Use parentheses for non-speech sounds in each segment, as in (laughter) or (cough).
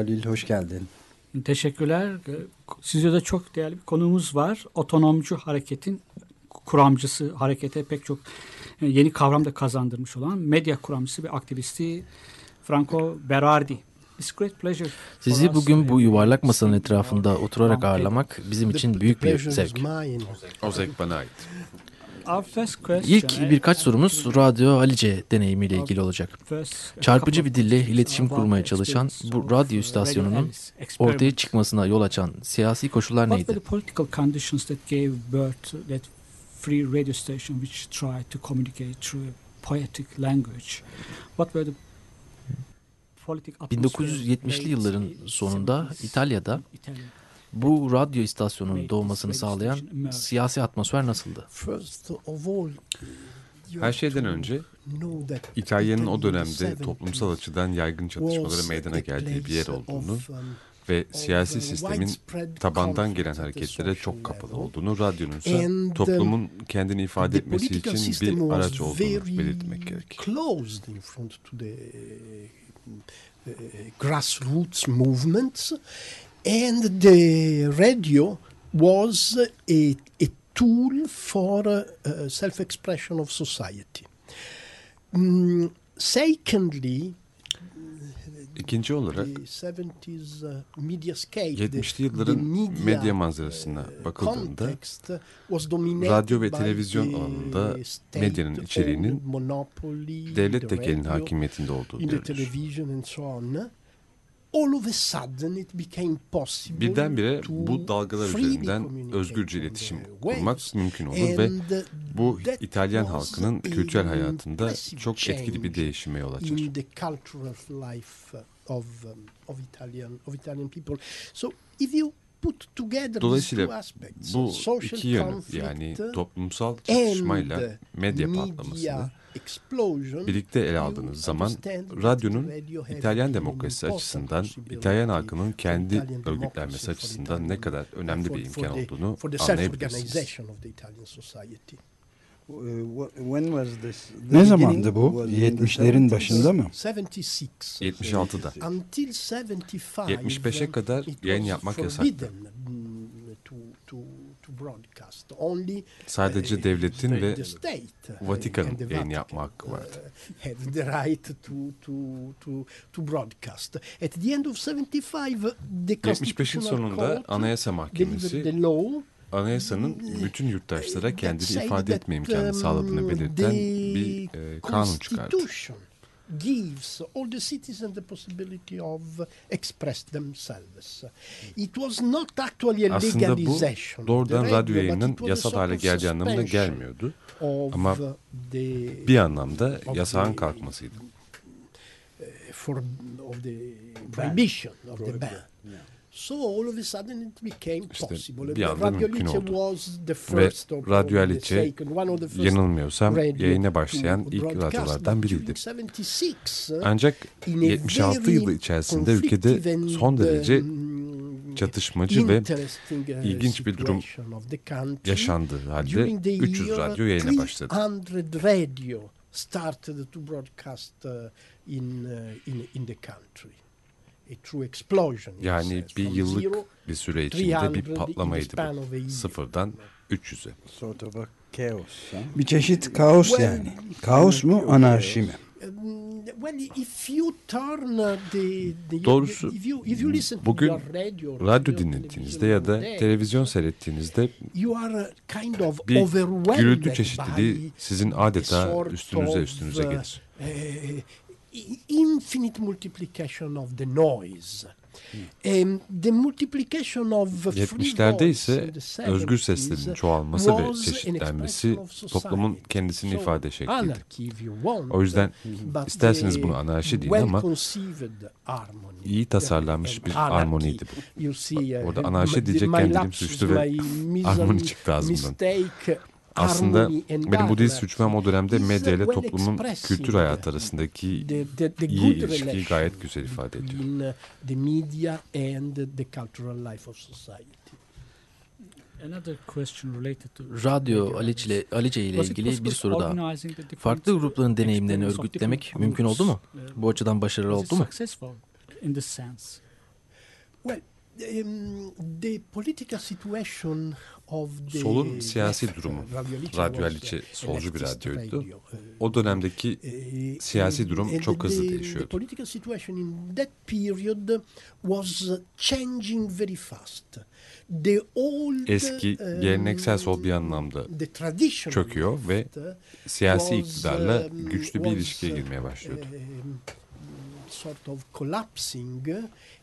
Merhaba Lil, hoş geldin. Teşekkürler. Sizde çok değerli bir konuğumuz var. Otonomcu hareketin kuramcısı, harekete pek çok e, yeni kavram da kazandırmış olan medya kuramcısı ve aktivisti Franco Berardi. It's great pleasure Sizi bugün bu yuvarlak masanın etrafında oturarak ağırlamak bizim için büyük bir zevk. O zevk bana ait. Our first question, İlk birkaç sorumuz Radyo Alice deneyimiyle ilgili olacak. Çarpıcı bir dille iletişim kurmaya çalışan bu radyo Radio istasyonunun ortaya çıkmasına yol açan siyasi koşullar What were neydi? the political conditions that gave birth to that free radio station which tried to communicate through poetic language? What were the politic atmosphere 1970'li yılların sonunda 70s İtalya'da? Bu radyo istasyonunun doğmasını sağlayan siyasi atmosfer nasıldı? Her şeyden önce İtalya'nın o dönemde toplumsal açıdan yaygın çatışmaları meydana geldiği bir yer olduğunu ve siyasi sistemin tabandan gelen hareketlere çok kapalı olduğunu, radyonun ise toplumun kendini ifade etmesi için bir araç olduğunu belirtmek gerekir. closed in front to the uh, grassroots movements, and the radio was a, a tool for uh, self-expression of society. Mm, secondly, İkinci olarak the 70s uh, 70'li yılların medya manzarasına uh, bakıldığında radyo ve televizyon the alanında medyanın içeriğinin devlet the tekelinin hakimiyetinde olduğu görülür. television and so on. All of a sudden it became possible Birdenbire to bu dalgalar üzerinden özgürce iletişim kurmak mümkün olur ve And bu İtalyan halkının kültürel hayatında çok etkili bir change değişime yol açar. in the cultural life of um, of Italian of Italian people. So if you put together these two Dolayısıyla aspects, bu social iki yönü yani toplumsal çatışmayla medya patlamasını birlikte ele aldığınız zaman radyonun İtalyan an demokrasisi açısından İtalyan halkının kendi Italian örgütlenmesi açısından ne kadar önemli bir for imkan the- olduğunu anlayabilirsiniz. self-organization of the Italian society. Ne zamandı bu? 70'lerin başında mı? 76. 76'da. Until 75, 75'e kadar yayın yapmak yasaktı. Sadece uh, devletin ve uh, Vatikan'ın yayın yapma hakkı uh, vardı. (laughs) had the right to, to, to, to broadcast. At the end of 75, the 75'in Constitutional sonunda Anayasa Mahkemesi anayasanın bütün yurttaşlara kendini ifade etme imkanı um, sağladığını belirten the bir e, kanun çıkardı. Gives all the citizens the possibility of express themselves. It was not actually a Aslında bu legalization doğrudan the radyo yayının yasal hale geldiği anlamına gelmiyordu. Ama the- Bir anlamda Of yasağın the- kalkmasıydı. for of the prohibition of the ban. So all of a sudden it became İşte possible. bir mümkün Alice oldu. was the Ve first or Radyo the Alice second, one of the first yanılmıyorsam yayına başlayan ilk radyolardan biriydi. 76, Ancak in a 76 very yılı içerisinde ülkede and, son derece çatışmacı ve uh, ilginç bir durum yaşandığı halde During the 300 year, radyo yayına başladı. 300 radio started to broadcast uh, in, uh, in, in the country. A true explosion. in Yani bir from yıllık zero bir süre içinde 300 bir patlamaydı bu. Sıfırdan 300'e. Sort of a chaos. huh? Bir çeşit kaos yani. Kaos mu, anarşi mi? Um, well, if you turn uh, Doğrusu, bugün radyo dinlettiğinizde ya da televizyon seyrettiğinizde you are uh, kind of bir overwhelmed gürültü by çeşitliliği sizin adeta sort üstünüze of, üstünüze uh, gelir. İnfinite multiplication of the noise. Um, the multiplication of free 70'lerde voice ise özgür 70s seslerin çoğalması ve çeşitlenmesi toplumun kendisini ifade şekliydi. O yüzden (laughs) isterseniz the bunu anarşi deyin ama iyi tasarlanmış bir armoniydi bu. You see, uh, Orada anarşi dilim lapsus, sürçtü ve (laughs) armoni çıktı ağzımdan. Aslında benim bu dil anarchy suçmam o dönemde medya ile toplumun kültür hayatı arasındaki iyi ilişkiyi gayet güzel ifade ediyor. uh, the media and the cultural life of society. Another question related to Radyo Alice ile, Alice ile ilgili bir soru daha. Farklı grupların deneyimlerini örgütlemek mümkün oldu mu? Bu açıdan başarılı oldu mu? Um, the political situation of the Solun siyasi durumu. uh, Radio Alice Radyo was, Alice uh, solcu bir radyoydu. uh, O dönemdeki Uh, siyasi durum çok hızlı the- değişiyordu. The political situation in that period was changing very fast. The old, Eski, um, geleneksel sol bir anlamda the traditional çöküyor ve siyasi iktidarla um, güçlü bir ilişkiye girmeye başlıyordu. um, sort of collapsing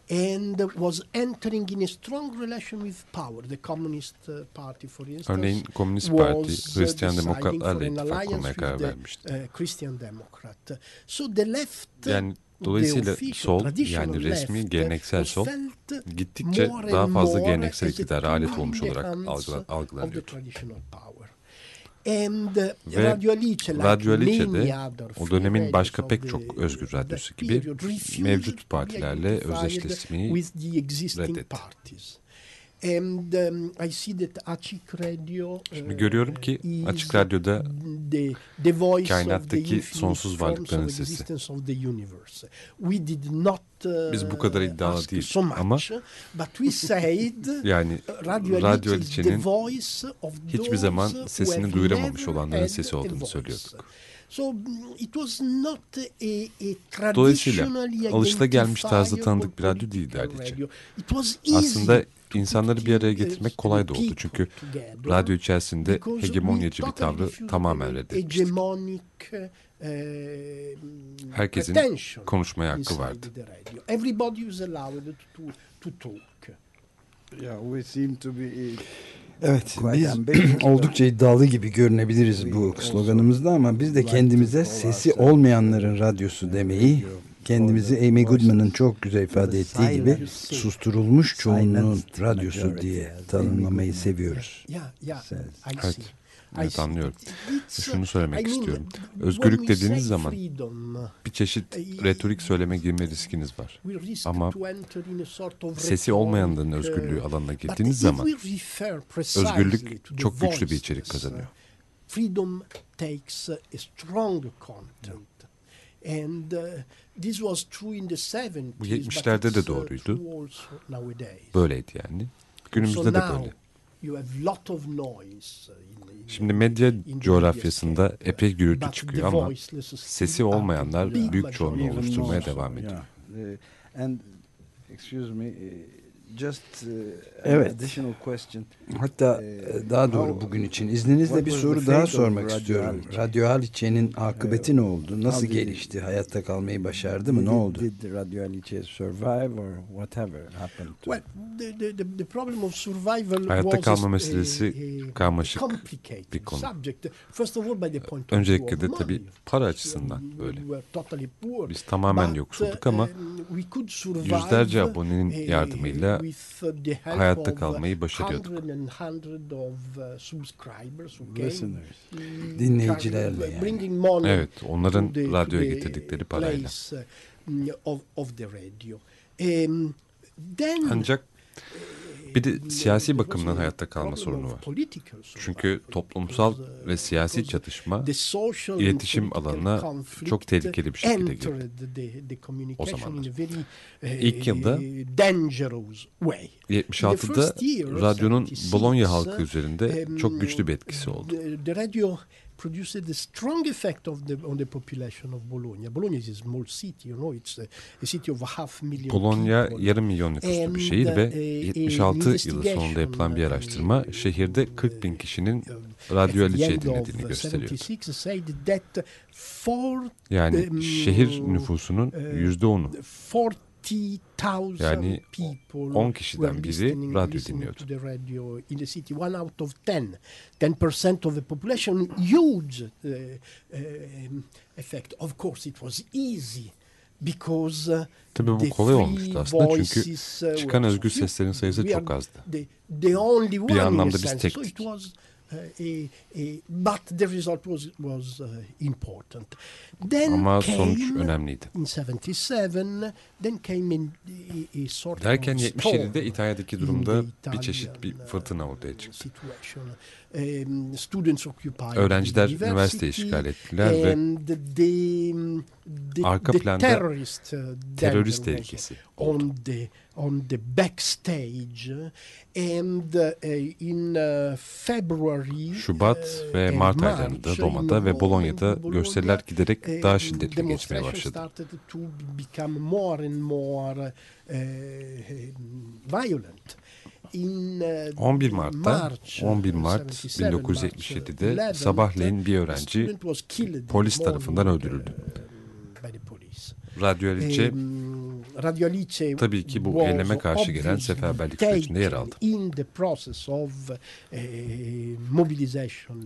and was entering in a strong relation with power. The Communist uh, Party, for instance, Örneğin Komünist Parti uh, Hristiyan Demokratlarla ittifak kurmaya karar the, vermişti. uh, Christian Democrat. So the left, Yani the dolayısıyla official, sol yani resmi left, geleneksel sol gittikçe more daha and fazla more geleneksel iktidara alet olmuş olarak algılanıyordu. traditional power. And uh, Ve Radio Alice, like Radyo Alice many de other o dönemin başka pek çok özgür radyosu gibi mevcut partilerle özdeşleşmeyi reddetti. And um, I see that Açık Radio Şimdi uh, görüyorum ki is Açık Radyo'da the, the voice of kainattaki sonsuz varlıkların sesi. We did not uh, Biz bu kadar iddialı değil so much, ama but we said (laughs) yani Radio, Radyo of hiçbir zaman sesini duyuramamış olanların sesi olduğunu söylüyorduk. So mm, it was not a, a Dolayısıyla alışılagelmiş tarzda tanıdık bir radyo değildi easy Aslında insanları bir araya getirmek kolay da oldu çünkü together radyo içerisinde hegemonyacı bir tavrı tamamen reddetmiştik. hegemonic, uh, Herkesin konuşmaya hakkı vardı. the radio. Everybody was allowed to, to talk. Yeah, we seem to be Evet biz (clears throat) oldukça iddialı gibi görünebiliriz bu sloganımızda ama biz de kendimize sesi olmayanların radyosu demeyi kendimizi Amy Goodman'ın çok güzel ifade ettiği gibi susturulmuş çoğunluğun radyosu diye tanımlamayı seviyoruz. Yeah, yeah, I Evet. Evet anlıyorum. Şunu söylemek istiyorum. Özgürlük dediğiniz zaman bir çeşit retorik söyleme girme riskiniz var. Ama to enter in a sort of Sesi olmayanların rhetoric, özgürlüğü alanına girdiğiniz zaman özgürlük çok güçlü bir içerik kazanıyor. Freedom takes a strong content. And uh, this was true in the 70s. Bu but 70'lerde de uh, doğruydu. Böyleydi yani. Günümüzde So de böyle. you have lot of noise uh, in, in Şimdi medya coğrafyasında scene, epey gürültü çıkıyor ama sesi olmayanlar büyük çoğunluğu oluşturmaya devam ediyor. yeah. Uh, and excuse me, uh, just uh, Evet. additional question. Hatta e, daha doğru bugün için izninizle bir soru daha sormak istiyorum. Radyo Haliçe'nin akıbeti ne oldu? Nasıl How did gelişti? Hayatta kalmayı başardı mı? Ne oldu? Did Radio Alice survive or whatever happened to Well, the, the, the, the problem of survival Hayatta was kalma a- meselesi a karmaşık complicated bir konu. subject. First of all, by the point of Öncelikle view de of tabii para açısından We böyle. were totally poor. Biz tamamen yoksulduk ama um, we could survive, yüzlerce abonenin yardımıyla with, uh, the help hayatta of, kalmayı başarıyorduk. hundred and hundred of uh, subscribers who came, listeners? mm, Dinleyicilerle yani. bringing money Evet, onların to the- to radyoya getirdikleri parayla. place, uh, of, of the radio. Then Ancak bir de siyasi bakımdan hayatta kalma sorunu var. Çünkü toplumsal ve siyasi çatışma iletişim alanına çok tehlikeli bir şekilde girdi. communication zamanlar. İlk yılda dangerous way. 76'da first year, radyonun 76, Bologna halkı üzerinde çok güçlü bir etkisi oldu. Produced a strong effect of the, on the population of Bologna. Bologna is a small city, you know, it's a, a city of a half million Bologna people. yarım milyon nüfuslu bir şehir ve 76 yılı sonunda yapılan bir araştırma şehirde 40 bin kişinin radyo end dinlediğini of gösteriyordu. 76 said that for Yani um, şehir nüfusunun uh, yüzde onu 20,000 Yani people 10 kişiden biri radyo dinliyordu. to the radio in the city. One out of 10. 10% of the population, huge uh, um, effect. Of course, it was easy because uh, Tabii bu the kolay olmuştu aslında çünkü uh, çıkan özgür seslerin sayısı çok azdı. A anlamda biz tektik. Uh, a, but the result was was uh, important. Then Ama came sonuç önemliydi. in 77 then came in a, a sort Derken of 77'de storm İtalya'daki durumda the bir çeşit bir fırtına uh, ortaya çıktı. Um, students occupied Öğrenciler the üniversiteyi işgal ettiler ve and the, the, Arka the planda terrorist, uh, terörist tehlikesi oldu. on the on the backstage and uh, in uh, February Şubat uh, ve and Mart aylarında Roma'da ve Bolonya'da Bologna, gösteriler giderek uh, daha şiddetli geçmeye başladı. started to become more and more uh, violent. In, uh, 11 Mart'ta March, 11 uh, Mart 77, March, 1977'de 11, sabahleyin bir öğrenci polis tarafından öldürüldü. Radyo Alice tabii ki bu eyleme karşı gelen seferberlik sürecinde yer aldı.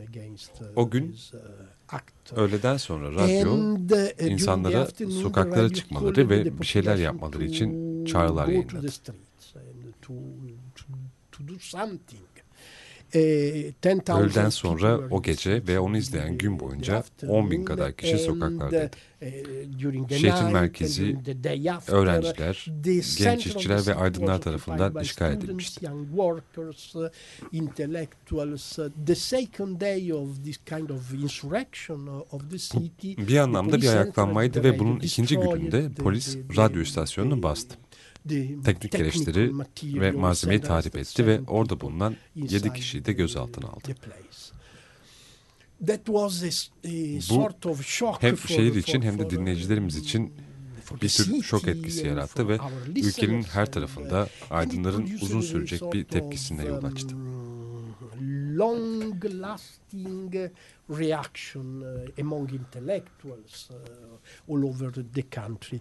against uh, O gün act. Öğleden sonra radyo insanlara sokaklara çıkmaları ve bir şeyler yapmaları için çağrılar yayınladı. To, do something. 10,000 Öğleden sonra o gece ve onu izleyen gün boyunca 10 bin kadar kişi sokaklardaydı. Şehrin merkezi, öğrenciler, genç işçiler ve aydınlar tarafından işgal edilmişti. Bir anlamda bir ayaklanmaydı ve bunun ikinci gününde polis radyo istasyonunu bastı. Teknik gereçleri ve malzemeyi tahrip etti ve orada bulunan 7 kişiyi de gözaltına aldı. Bu hem şehir için hem de dinleyicilerimiz için bir tür şok etkisi yarattı ve ülkenin her tarafında aydınların uzun sürecek bir tepkisine yol açtı. Long lasting reaction among intellectuals all over the country.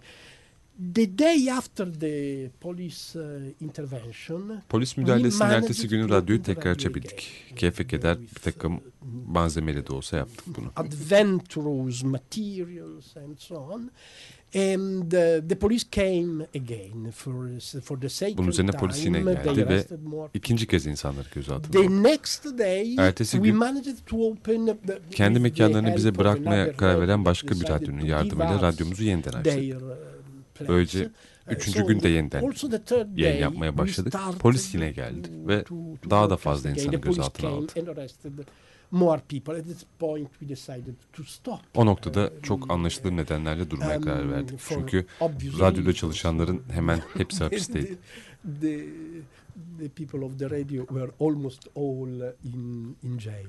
The day after the police intervention, Polis müdahalesinin ertesi günü radyoyu tekrar açabildik. Keyfe keder bir takım malzemeyle de olsa yaptık bunu. Adventurous materials and so on. And uh, the police came again for, for the second Bunun üzerine polis yine geldi ve ikinci kez insanları gözaltına The aldı. next day, Ertesi we gün managed to open the, kendi the mekanlarını bize bırakmaya karar veren başka bir radyonun yardımıyla radyomuzu yeniden açtık. Place. Böylece üçüncü günde yeniden yayın yapmaya başladık. Polis yine geldi ve daha da fazla insanı gözaltına aldı. and arrested more people. At this point we decided to stop. O noktada çok anlaşılır nedenlerle durmaya Um, karar verdik. Çünkü radyoda çalışanların hemen hepsi (laughs) hapisteydi. the, people of the radio were almost all in in jail.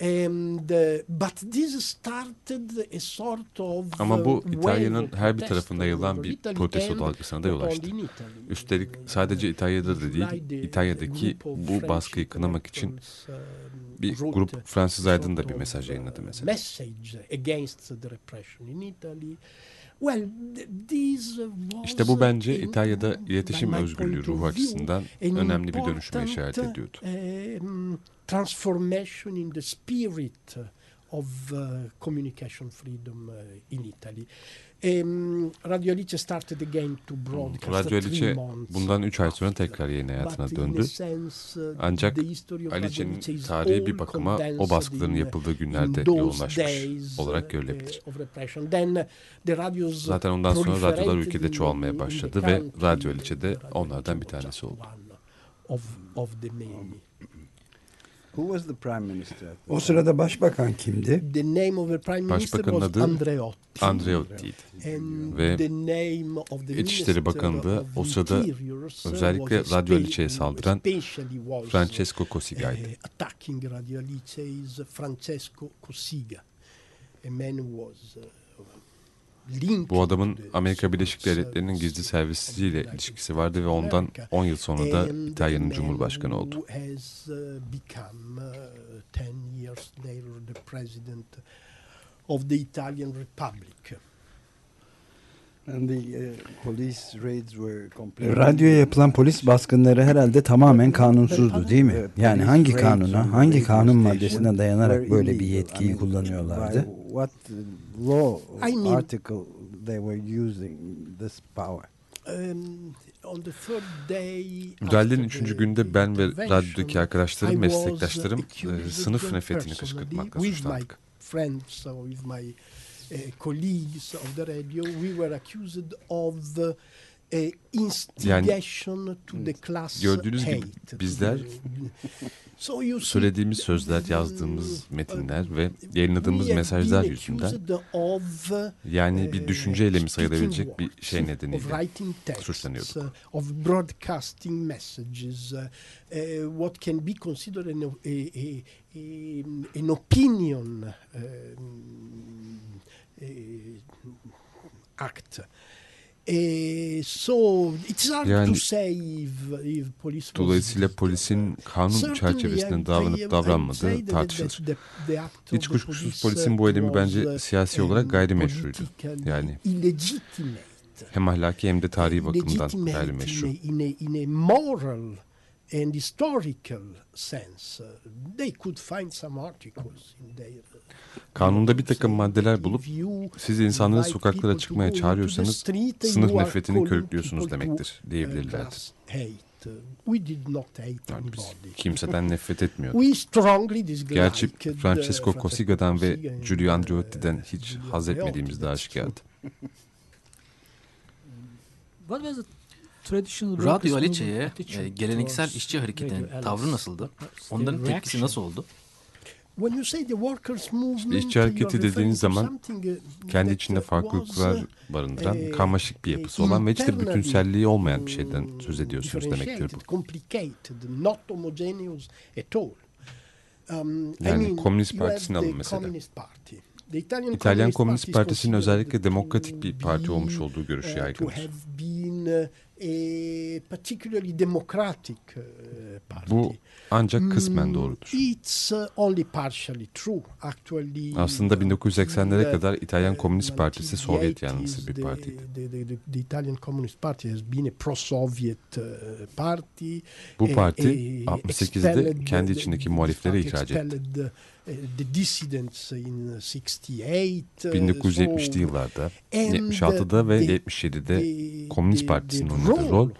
And uh, but this started a sort of Ama bu uh, İtalya'nın her bir tarafında yayılan bir protesto Italy dalgasına da yol açtı. Üstelik sadece İtalya'da da değil, İtalya'daki bu baskıyı kınamak için bir grup Fransız aydın da bir mesaj yayınladı mesela. İşte bu bence İtalya'da iletişim özgürlüğü ruhu açısından an önemli bir dönüşüme işaret ediyordu. um, transformation in the spirit of uh, communication freedom uh, in Italy. Um, Radio Alice started again to broadcast Radyo Alice bundan 3 ay sonra tekrar yayın hayatına döndü. uh, Ancak Alice'nin tarihi bir bakıma o baskıların in, yapıldığı günlerde yoğunlaşmış days, olarak uh, görülebilir. of repression. Then, uh, the radios Zaten ondan sonra radyolar ülkede çoğalmaya başladı ve. Radyo Alice de Radio onlardan bir tanesi oldu. one Of, of the many. Who was the prime minister? at the O sırada başbakan kimdi? The name of the prime minister Başbakanın was adı Andreotti. Andreotti'ydi. And Ve the name of the İçişleri of o sırada özellikle was Radyo Alice'ye saldıran Francesco Cosiga'ydı. eh, attacking Radio Alice is Francesco Cossiga, a man who was uh, Bu adamın Amerika Birleşik Devletleri'nin gizli servisiyle ilişkisi vardı ve ondan 10 yıl sonra da and İtalya'nın Cumhurbaşkanı oldu. uh, uh, 10 years later the president of the Italian Republic. And the uh, police raids were completely- Radyoya yapılan polis baskınları herhalde tamamen kanunsuzdu değil mi? Yani hangi kanuna, hangi kanun maddesine dayanarak böyle bir yetkiyi kullanıyorlardı? What law I mean- article they were using this power? Um, on the third day Müdahalenin üçüncü the günde ben ve radyodaki arkadaşlarım, meslektaşlarım e, sınıf nefretini kışkırtmakla suçlandık. friends or with my uh, colleagues of the radio, we were accused of uh, instigation to the class gördüğünüz gibi hate, to bizler (laughs) so you see, Söylediğimiz sözler, yazdığımız metinler ve yayınladığımız mesajlar yüzünden yani bir düşünce eylemi sayılabilecek bir şey nedeniyle suçlanıyorduk. uh, of broadcasting messages, uh, uh, what can be considered an, an opinion um, act. Uh, so it's hard Yani- to say if, if police Dolayısıyla polisin kanun çerçevesinde davranıp davranmadığı tartışılır. Hiç kuşkusuz police, polisin uh, bu eylemi bence uh, siyasi olarak gayrimeşruydu. Yani illegitimate. hem ahlaki hem de tarihi bakımdan gayrimeşru. And historical sense. Uh, they could find some articles in their uh, Kanunda bir takım maddeler bulup siz insanları sokaklara çıkmaya çağırıyorsanız sınıf nefretini körüklüyorsunuz demektir uh, diyebilirlerdi. class hate. We did not hate Yani biz anybody. (laughs) kimseden nefret etmiyorduk. Gerçi Francesco Cosiga'dan ve Giulio Andreotti'den hiç haz etmediğimiz that's aşikardı. What was the Radyo Aliçe'ye e, geleneksel işçi hareketinin tavrı nasıldı? Onların tepkisi nasıl oldu? When you say the workers movement, İşçi hareketi dediğiniz to zaman uh, Kendi içinde uh, farklılıklar uh, barındıran, karmaşık bir yapısı olan ve hiç de bütünselliği olmayan bir şeyden mm, söz ediyorsunuz demektir bu. differentiated, complicated, not homogeneous at all. Um, Yani Komünist you have Partisi'ni alın mesela. İtalyan Komünist Partisi'nin özellikle demokratik bir parti be, olmuş olduğu görüşü yaygındır. uh, party. Bu ancak kısmen Mm, doğrudur. Aslında 1980'lere the, kadar İtalyan Komünist Partisi Sovyet 1980s, yanlısı bir partiydi. Bu parti eh, 68'de expelled kendi içindeki muhalifleri ihraç etti. Uh, the dissidents in 68. uh, 1970'li so- yıllarda, and 76'da ve the- 77'de the- Komünist Partisi'nin oynadığı rol,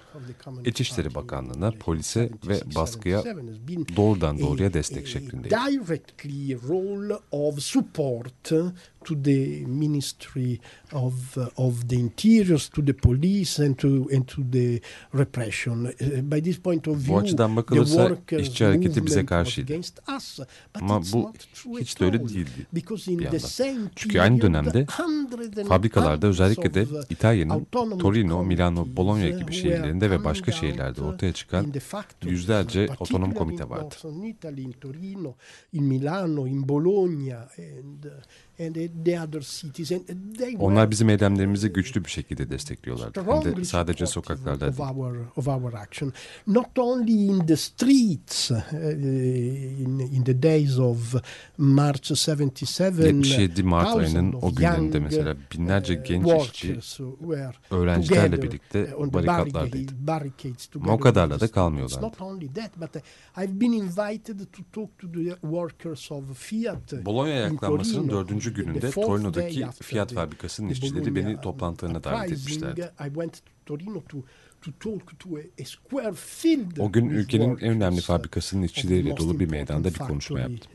İçişleri Bakanlığı'na, polise ve 76, baskıya 77 has been doğrudan doğruya destek şeklindeydi. Directly role of support to the Ministry of of the Interiors, to the police, and to and to the repression. By this point of view, açıdan bakılırsa işçi hareketi bize karşıydı. Ama bu hiç de öyle değildi. Bir yandan. Çünkü aynı dönemde Fabrikalarda özellikle de İtalya'nın Torino, Milano, Bologna gibi were şehirlerinde ve başka şehirlerde ortaya çıkan yüzlerce otonom komite vardı. Uh, Onlar bizim eylemlerimizi güçlü bir şekilde destekliyorlardı. Hem de sadece sokaklarda of our of our action not only in the streets uh, in, in the days of March 77 77 Mart ayının o günlerinde young, mesela binlerce uh, genç işçi öğrencilerle birlikte uh, barikatlardaydı. with da kalmıyorlardı. students. Not only that, but uh, I've been invited to talk to the workers of Fiat. uh, Bologna in ayaklanmasının Torino. Dördüncü gününde Torino'daki Fiat fabrikasının işçileri beni uh, toplantılarına davet etmişlerdi. Field. O gün ülkenin en önemli uh, fabrikasının işçileriyle dolu bir meydanda bir konuşma yaptım.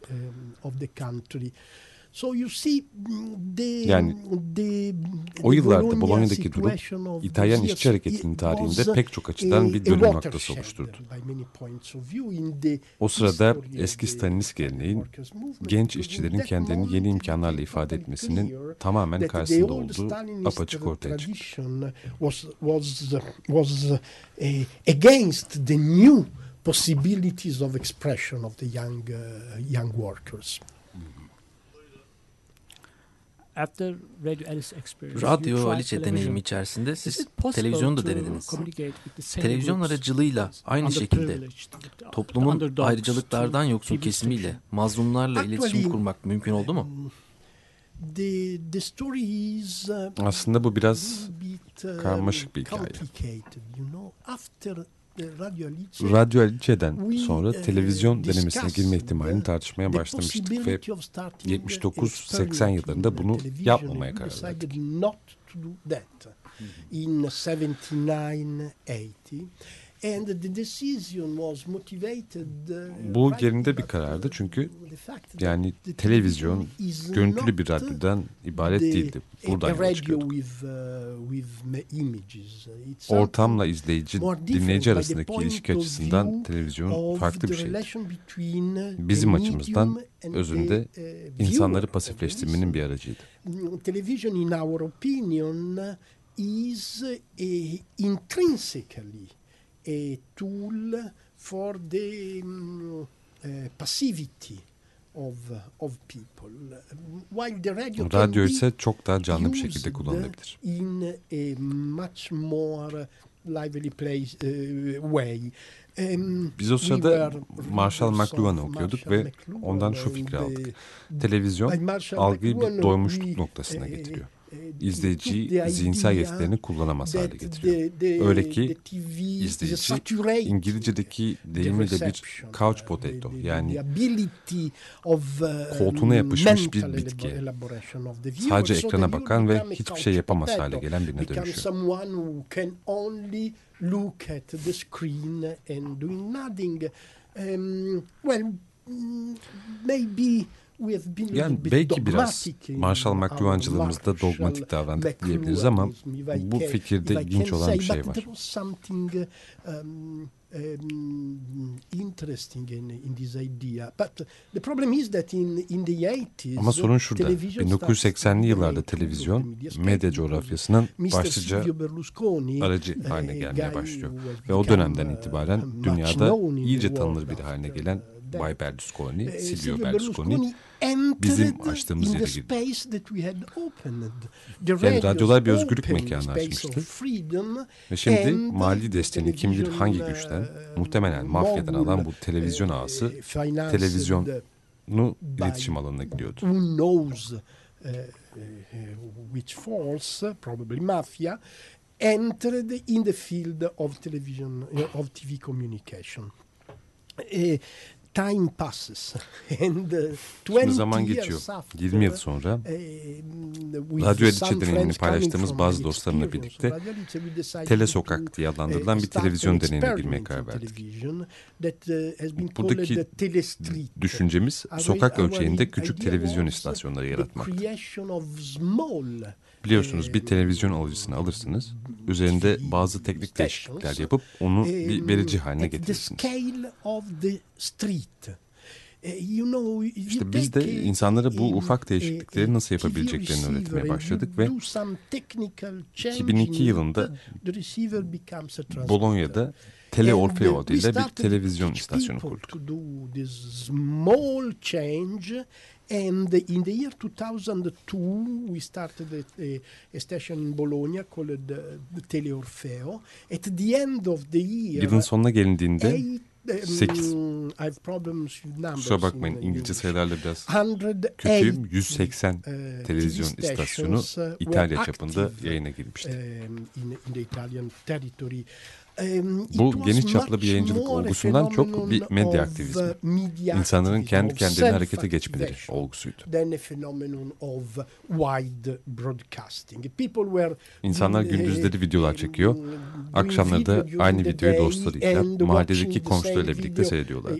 So you see mm, the Yani the, o yıllarda Bolonya'daki durum İtalyan those işçi hareketinin tarihinde pek çok açıdan bir dönüm noktası oluşturdu. O sırada eski Stalinist geleneğin genç işçilerin kendilerini yeni imkanlarla ifade etmesinin tamamen karşısında old olduğu apaçık ortaya çıktı. tradition was was was uh, against the new possibilities of expression of the young uh, young workers. After Radio Alice experience, Radyo television. deneyimi içerisinde Is siz televizyonu da denediniz. communicate with the same Televizyon aracılığıyla aynı şekilde toplumun ayrıcalıklardan yoksun kesimiyle mazlumlarla iletişim kurmak mümkün oldu mu? the the story is uh, Aslında bu biraz um, karmaşık bir hikaye. The Radio Alice, Radyo Alice'den we, sonra televizyon denemesine girme ihtimalini tartışmaya başlamıştık ve possibility of starting 79-80 yıllarında bunu yapmamaya karar verdik. in 79-80. And the decision was motivated, uh, Bu yerinde bir karardı çünkü yani televizyon görüntülü bir radyodan ibaret değildi. Buradan uh. It's Ortamla izleyici, dinleyici arasındaki ilişki açısından televizyon farklı bir uh, Bizim açımızdan özünde uh, İnsanları pasifleştirmenin bir aracıydı. Mm, television, in our opinion, is intrinsically a tool for the uh, passivity of, of people. While the radio can Radyo be ise çok daha canlı bir şekilde kullanılabilir. in a much more lively place, uh, way. Um, Biz o we sırada were Marshall McLuhan'ı okuyorduk Marshall ve McLuhan ondan şu and fikri the- aldık. Televizyon algıyı bir doymuşluk noktasına eh, getiriyor. The zihinsel yetilerini kullanamaz hale getiriyor. Öyle ki izleyici İngilizce'deki the deyimiyle bir couch uh, potato yani uh, koltuğuna yapışmış bir bitki. sadece ekrana bakan ve hiçbir şey yapamaz hale gelen birine dönüşüyor. Um, well, mm, maybe we have been a Yani belki biraz Marshall McLuhan'cılığımızda dogmatik davrandık diyebiliriz ama bu fikirde ilginç olan bir şey var. there was something interesting in, in this idea. But the problem is that in, in the 80s, Ama sorun şurada. television 1980'li started yıllarda televizyon medya coğrafyasının başlıca aracı haline a gelmeye başlıyor. Ve o dönemden uh, itibaren much dünyada iyice tanınır biri haline gelen. Bay Berlusconi, Eh, Silvio Berlusconi bizim açtığımız yere girdi. Yani radyolar bir özgürlük mekanı açmıştı. Ve şimdi mali desteğini kim bilir hangi uh, güçten, muhtemelen mafyadan alan bu televizyon uh, ağası televizyonu iletişim alanına gidiyordu. who knows uh, which force, probably mafia, entered in the field of television, of TV communication. Uh, time passes (laughs) and uh, 20 Şimdi zaman years geçiyor. after, 20 yıl sonra with Radyo Alice deneyimini paylaştığımız bazı dostlarımla birlikte Tele Sokak diye uh, adlandırılan bir start televizyon experiment girmeye karar verdik. television that, uh, has been Buradaki called the Telestreet. Düşüncemiz sokak ölçeğinde küçük televizyon istasyonları the Biliyorsunuz bir eh, televizyon alıcısını alırsınız. Üzerinde bazı teknik değişiklikler yapıp onu bir verici haline getirirsiniz. Eh, İşte biz de insanlara bu ufak değişiklikleri a- nasıl yapabileceklerini öğretmeye başladık ve do some technical change 2002 in yılında. Bolonya'da Tele Orfeo adıyla bir televizyon istasyonu kurduk. And in the year 2002, we started a, a, station in Bologna called uh, the Tele Orfeo. At the end of the year, Yılın sonuna gelindiğinde eight, um, kusura bakmayın in İngilizce sayılarla biraz 180, kötüyüm. 180 uh, televizyon istasyonu uh, İtalya çapında yayına girmişti. Bu geniş çaplı bir yayıncılık olgusundan çok bir medya aktivizmi. İnsanların kendi kendilerine harekete geçmeleri olgusuydu. İnsanlar uh, gündüzleri videolar çekiyor. doing Akşamları da aynı videoyu day dostlarıyla, mahalledeki komşularıyla birlikte seyrediyorlardı.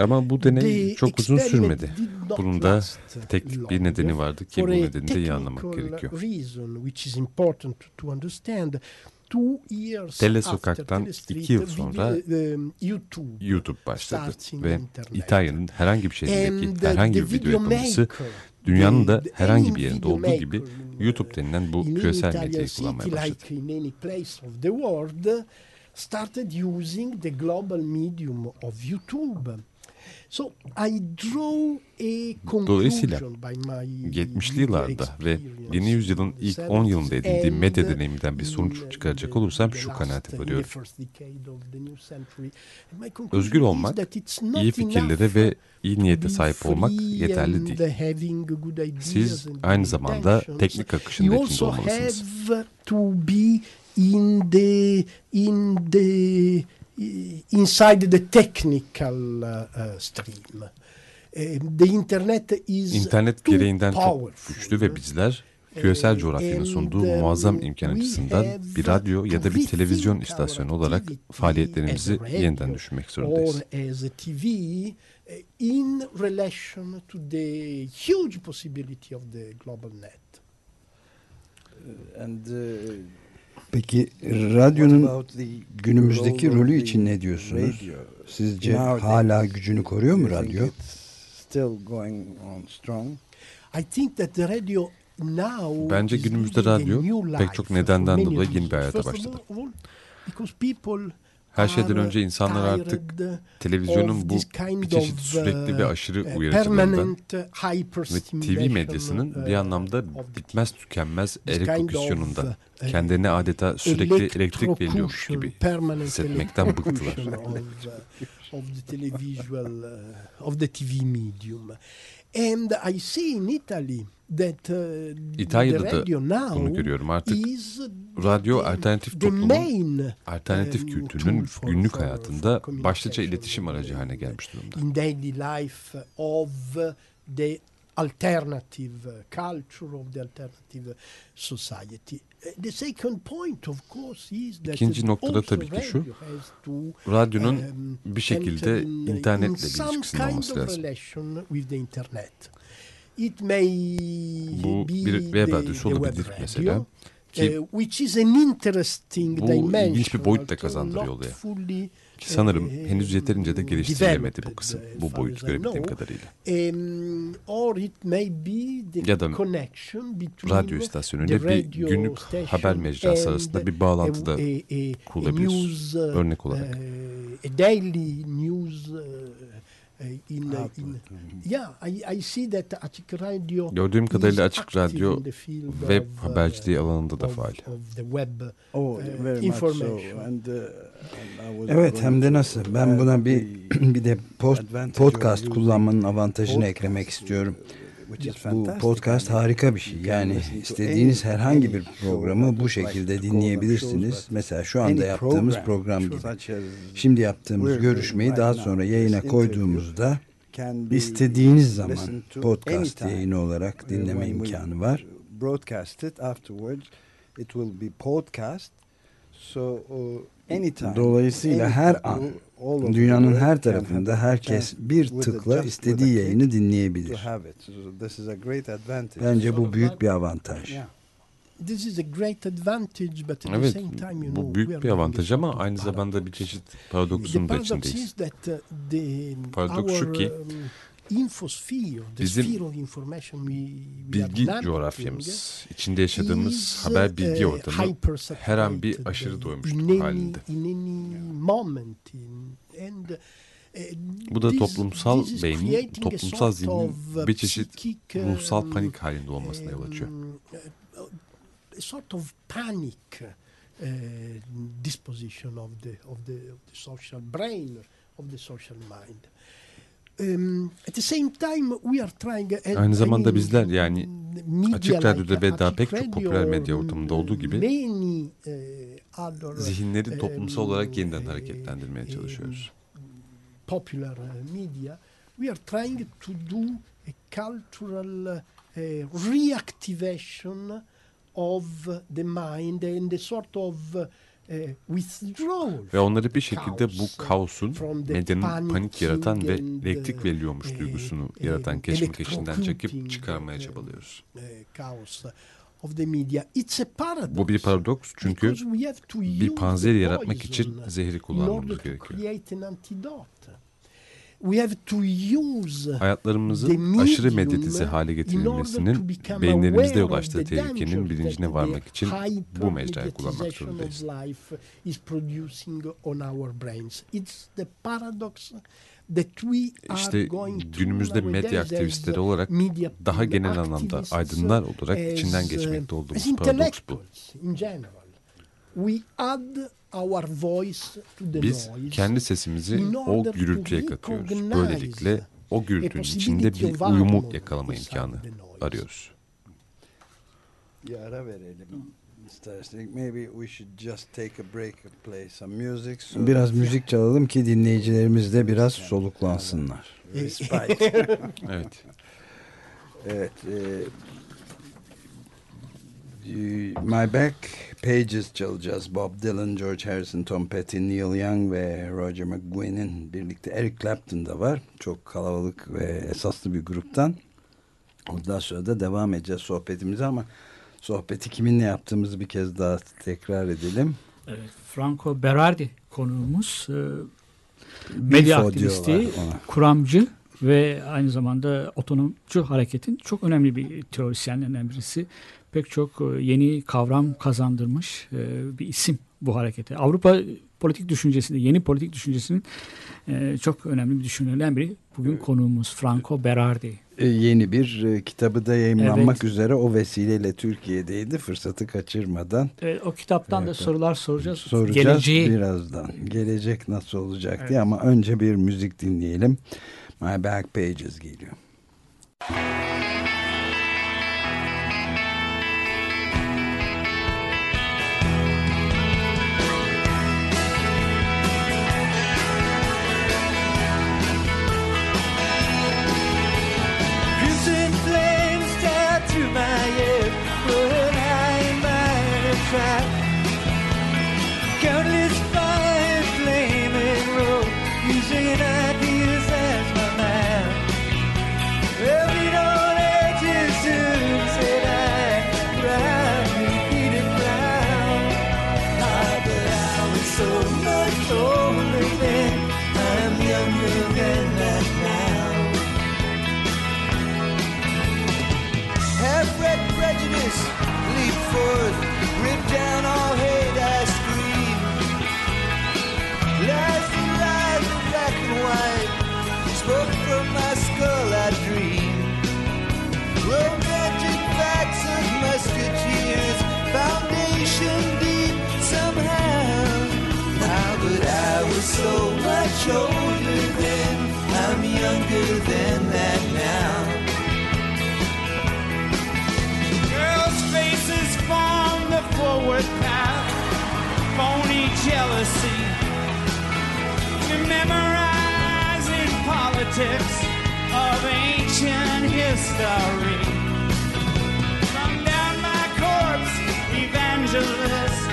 Ama bu deney çok uzun sürmedi. Bunun da last tek long. bir nedeni vardı ki bu nedeni de iyi anlamak gerekiyor. Tele Sokak'tan iki yıl sonra um, YouTube başladı ve. İtalya'nın herhangi bir şehrindeki herhangi bir video yapımcısı dünyanın da herhangi bir yerinde olduğu gibi YouTube denilen bu küresel medyayı kullanmaya başladı. started using the global medium of YouTube. So I draw a Dolayısıyla conclusion by my 70'li yıllarda ve yeni yüzyılın ilk 10 yılında edindiğim medya deneyiminden bir sonuç çıkaracak olursam şu kanaate varıyorum. Özgür olmak, iyi fikirlere ve iyi niyete sahip olmak yeterli değil. Siz aynı zamanda teknik akışın da içinde olmalısınız. to be in the in the inside the technical uh, stream. Uh, the internet is İnternet too gereğinden çok güçlü ve bizler küresel coğrafyanın sunduğu muazzam imkan açısından bir radyo ya da bir televizyon istasyonu olarak faaliyetlerimizi yeniden düşünmek zorundayız. Or as a TV uh, in relation to the huge possibility of the global net. And uh, Peki radyonun günümüzdeki rolü için ne diyorsunuz? Sizce hala gücünü koruyor mu radyo? it's Still going on strong. I think that the radio now Bence günümüzde radyo pek çok nedenden dolayı yeni bir hayata başladı. Her şeyden önce insanlar artık televizyonun bu bir çeşit sürekli ve uh, aşırı uh, uyarıcılığından permanent, uh, ve TV medyasının bir uh, anlamda bitmez tükenmez uh, kendilerine adeta sürekli elektrik electrocution, gibi hissetmekten bıktılar. of, uh, the televisual uh, of the TV medium. And I see in Italy that uh, İtalya'da da radio now bunu görüyorum. Artık is radyo the- alternatif the toplumun main, alternatif um, kültürünün günlük hayatında başlıca iletişim aracı haline gelmiş durumda. in daily life of the alternative uh, culture of the alternative society. Uh, The second point of course is that İkinci noktada tabii ki şu, Radyonun um, bir şekilde in internetle bir ilişkisinin olması lazım. Bu be bir web radyosu olabilir mesela. Ki uh, which is an interesting bu dimension. ilginç bir boyut da kazandırıyor olaya. Ki sanırım uh, henüz yeterince de geliştirilemedi bu developed, kısım, uh, bu boyut görebildiğim kadarıyla. Um, or it may be the Ya da connection between Radyo istasyonu the ile bir günlük haber mecrası arasında bir bağlantı da kurulabilir. uh, Örnek olarak. uh, a daily news uh, uh, in, uh, in yeah I, I see that Açık Radio Gördüğüm kadarıyla is Açık active Radyo in the field web of, uh, haberciliği alanında da faal. Oh, uh, very much so. information. And, uh, and I was Evet hem de nasıl. Ben buna bir the (clears throat) bir de post, podcast kullanmanın avantajını eklemek istiyorum. which is Bu podcast harika bir şey. Yani to istediğiniz herhangi bir programı bu şekilde dinleyebilirsiniz. Mesela şu anda yaptığımız program, gibi. Şimdi yaptığımız görüşmeyi daha sonra yayına koyduğumuzda istediğiniz zaman podcast yayını olarak dinleme imkanı var. Broadcast it afterwards. It will be podcast. So uh, anytime. Dolayısıyla any her an the Dünyanın her tarafında herkes bir tıkla istediği yayını to dinleyebilir. Bence bu büyük bir avantaj. This is a great advantage but at the Evet, same time you know bu büyük bir avantaj ama aynı zamanda bir çeşit The paradoksun da içindeyiz. uh, the Paradoks şu ki, um, infosphere, bizim sphere of information we, we are Bilgi coğrafyamız, içinde yaşadığımız is, haber bilgi uh, ortamı her an bir uh, aşırı doymuşluk halinde. Uh, Bu da toplumsal beynin, toplumsal zihnin uh, bir çeşit ruhsal um, panik halinde olmasına yol açıyor. um, uh, a sort of panic uh, disposition of the of the of the social brain of the social mind. Um, at the same time, we are trying. and Aynı zamanda bizler yani media Açık Radyo'da ve daha pek çok popüler medya or ortamında olduğu gibi many, other, Zihinleri toplumsal um, olarak yeniden uh, hareketlendirmeye çalışıyoruz. popular media, we are trying to do a cultural uh, reactivation of the mind and a sort of uh. Ve onları bir şekilde bu Kaos, kaosun medyanın panik yaratan ve elektrik veriyormuş uh, duygusunu uh, yaratan keşmekeşinden çekip çıkarmaya çabalıyoruz. Bu bir paradoks çünkü bir the yaratmak için zehri kullanmamız gerekiyor. We have to use Hayatlarımızın aşırı medyatize hale in order to getirilmesinin become beyinlerimizde yol açtığı tehlikenin bilincine varmak için bu mecrayı kullanmak zorundayız. İşte günümüzde medya aktivistleri olarak daha genel anlamda aydınlar olarak içinden geçmekte olduğumuz paradoks bu. Biz kendi sesimizi o gürültüye katıyoruz. Böylelikle o gürültünün içinde bir uyumu yakalama imkanı arıyoruz. Bir ara verelim. İstersek maybe we should just take a break and play some music. So biraz müzik çalalım ki dinleyicilerimiz de biraz soluklansınlar. (laughs) evet. Evet. E, My Back Pages çalacağız. Bob Dylan, George Harrison, Tom Petty, Neil Young ve Roger McGuinn'in birlikte Eric Clapton da var. Çok kalabalık ve esaslı bir gruptan. Ondan sonra da devam edeceğiz sohbetimize ama sohbeti kiminle yaptığımızı bir kez daha tekrar edelim. Evet, Franco Berardi konuğumuz. E, medya aktivisti, kuramcı ve aynı zamanda otonomcu hareketin çok önemli bir teorisyenlerinden birisi. Pek çok e, yeni kavram kazandırmış e, bir isim bu harekete. Avrupa politik düşüncesinde, yeni politik düşüncesinin çok önemli bir düşünürlerden biri. Bugün konuğumuz Franco Berardi. Yeni bir kitabı da yayınlanmak evet. üzere o vesileyle Türkiye'deydi. Fırsatı kaçırmadan. Evet, o kitaptan evet. da sorular soracağız. Soracağız Geleceği... birazdan. Gelecek nasıl olacak evet. diye ama önce bir müzik dinleyelim. My Back Pages geliyor. Older then, I'm younger than that now. Girls' faces form the forward path, phony jealousy, to memorizing politics of ancient history. Run down my corpse, evangelists,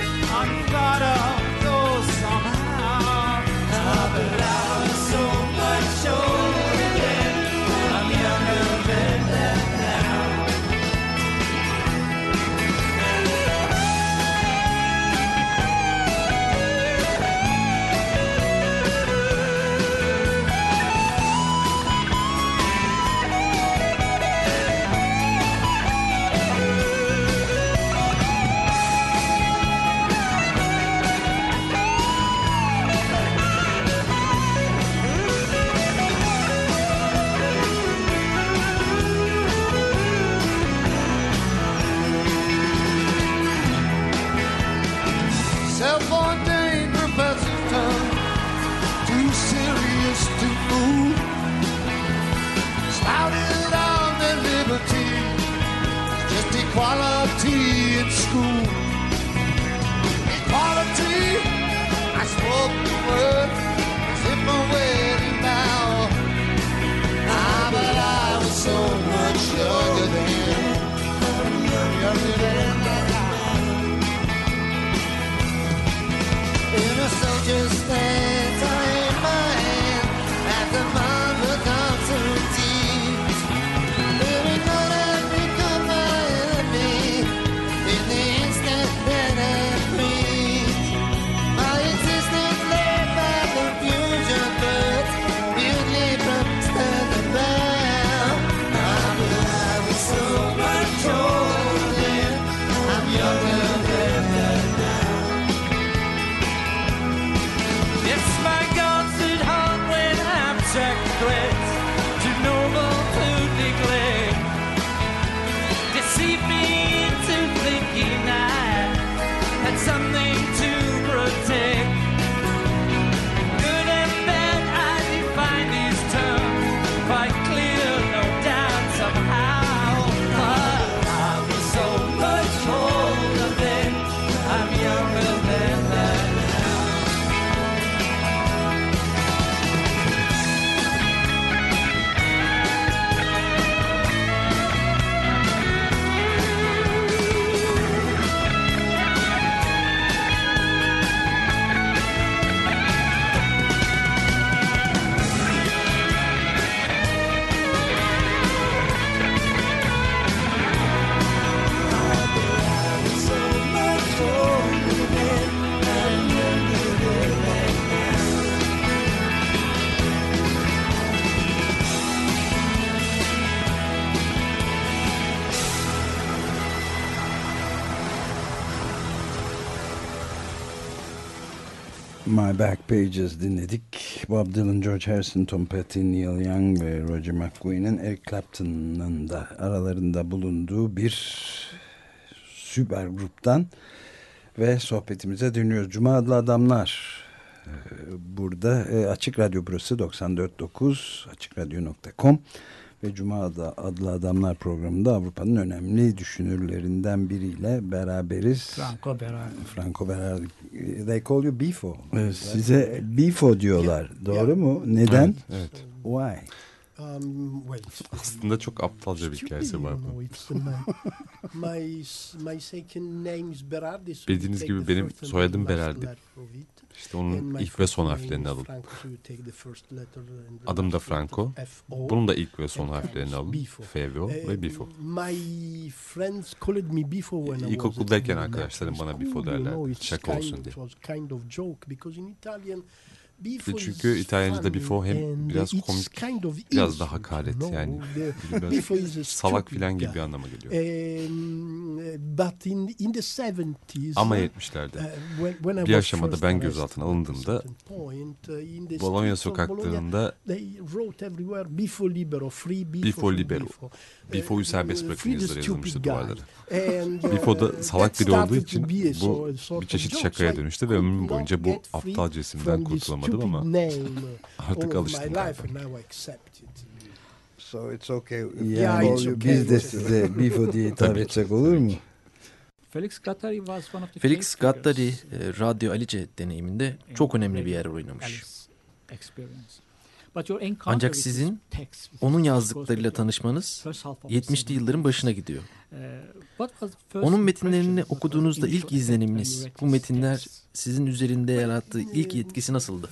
Back Pages dinledik. Bob Dylan, George Harrison, Tom Petty, Neil Young ve Roger McGuinn'in Eric Clapton'ın da aralarında bulunduğu bir süper gruptan ve sohbetimize dönüyoruz. Cuma adlı adamlar e, burada e, Açık Radyo burası 94.9 açıkradyo.com ve Cuma adlı Adamlar programında Avrupa'nın önemli düşünürlerinden biriyle beraberiz. Franco Berardi. Franco Berardi. They call you Bifo. Size Bifo diyorlar. Doğru mu? Neden? Evet. Why? Um, well, Aslında çok aptalca bir hikayesi var bu. Bildiğiniz gibi benim soyadım Berardi. İşte onun ilk ve son harflerini alın. Adım da Franco. Bunun da ilk ve son harflerini alın. FVO ve Bifo. İlkokuldayken arkadaşlarım bana Bifo derler. Şaka olsun diye. Çünkü İtalyanca'da before hem biraz komik, biraz da hakaret yani. (laughs) Biraz salak filan gibi bir anlama geliyor. Ama 70'lerde bir aşamada ben gözaltına alındığımda Bologna sokaklarında Bifo Libero, Bifo'yu serbest bırakın yazıları yazılmıştı duvarlara. (laughs) Bifo da salak biri olduğu için bu bir çeşit şakaya dönüştü ve ömrüm boyunca bu aptalca isimden kurtulamadım ama (laughs) artık alıştım. So it's okay. Yani biz de size Bifo diye hitap etsek olur mu? (laughs) Felix Gattari was one of the Felix Gattari e, Radyo Alice deneyiminde çok önemli bir yer oynamış. Ancak sizin onun yazdıklarıyla tanışmanız 70'li yılların başına gidiyor. Onun metinlerini okuduğunuzda ilk izleniminiz, bu metinler sizin üzerinde yarattığı ilk etkisi nasıldı?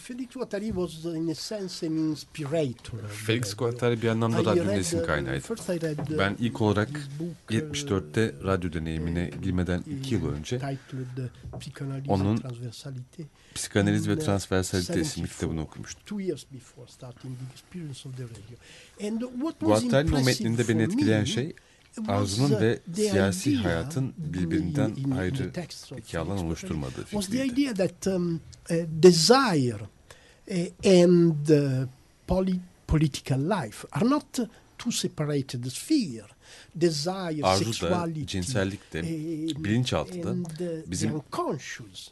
Felix Guattari bir anlamda radyonun esin kaynağıydı. Ben ilk olarak 74'te radyo deneyimine girmeden iki yıl önce onun Psikanaliz ve Transversalite isimli kitabını okumuştum. Guattari'nin o metninde beni etkileyen şey arzunun ve siyasi hayatın birbirinden ayrı iki alan oluşturmadığı fikriydi. desire and political life are not two separated spheres. Desire, Arzu da, cinsellik de, bilinçaltı da bizim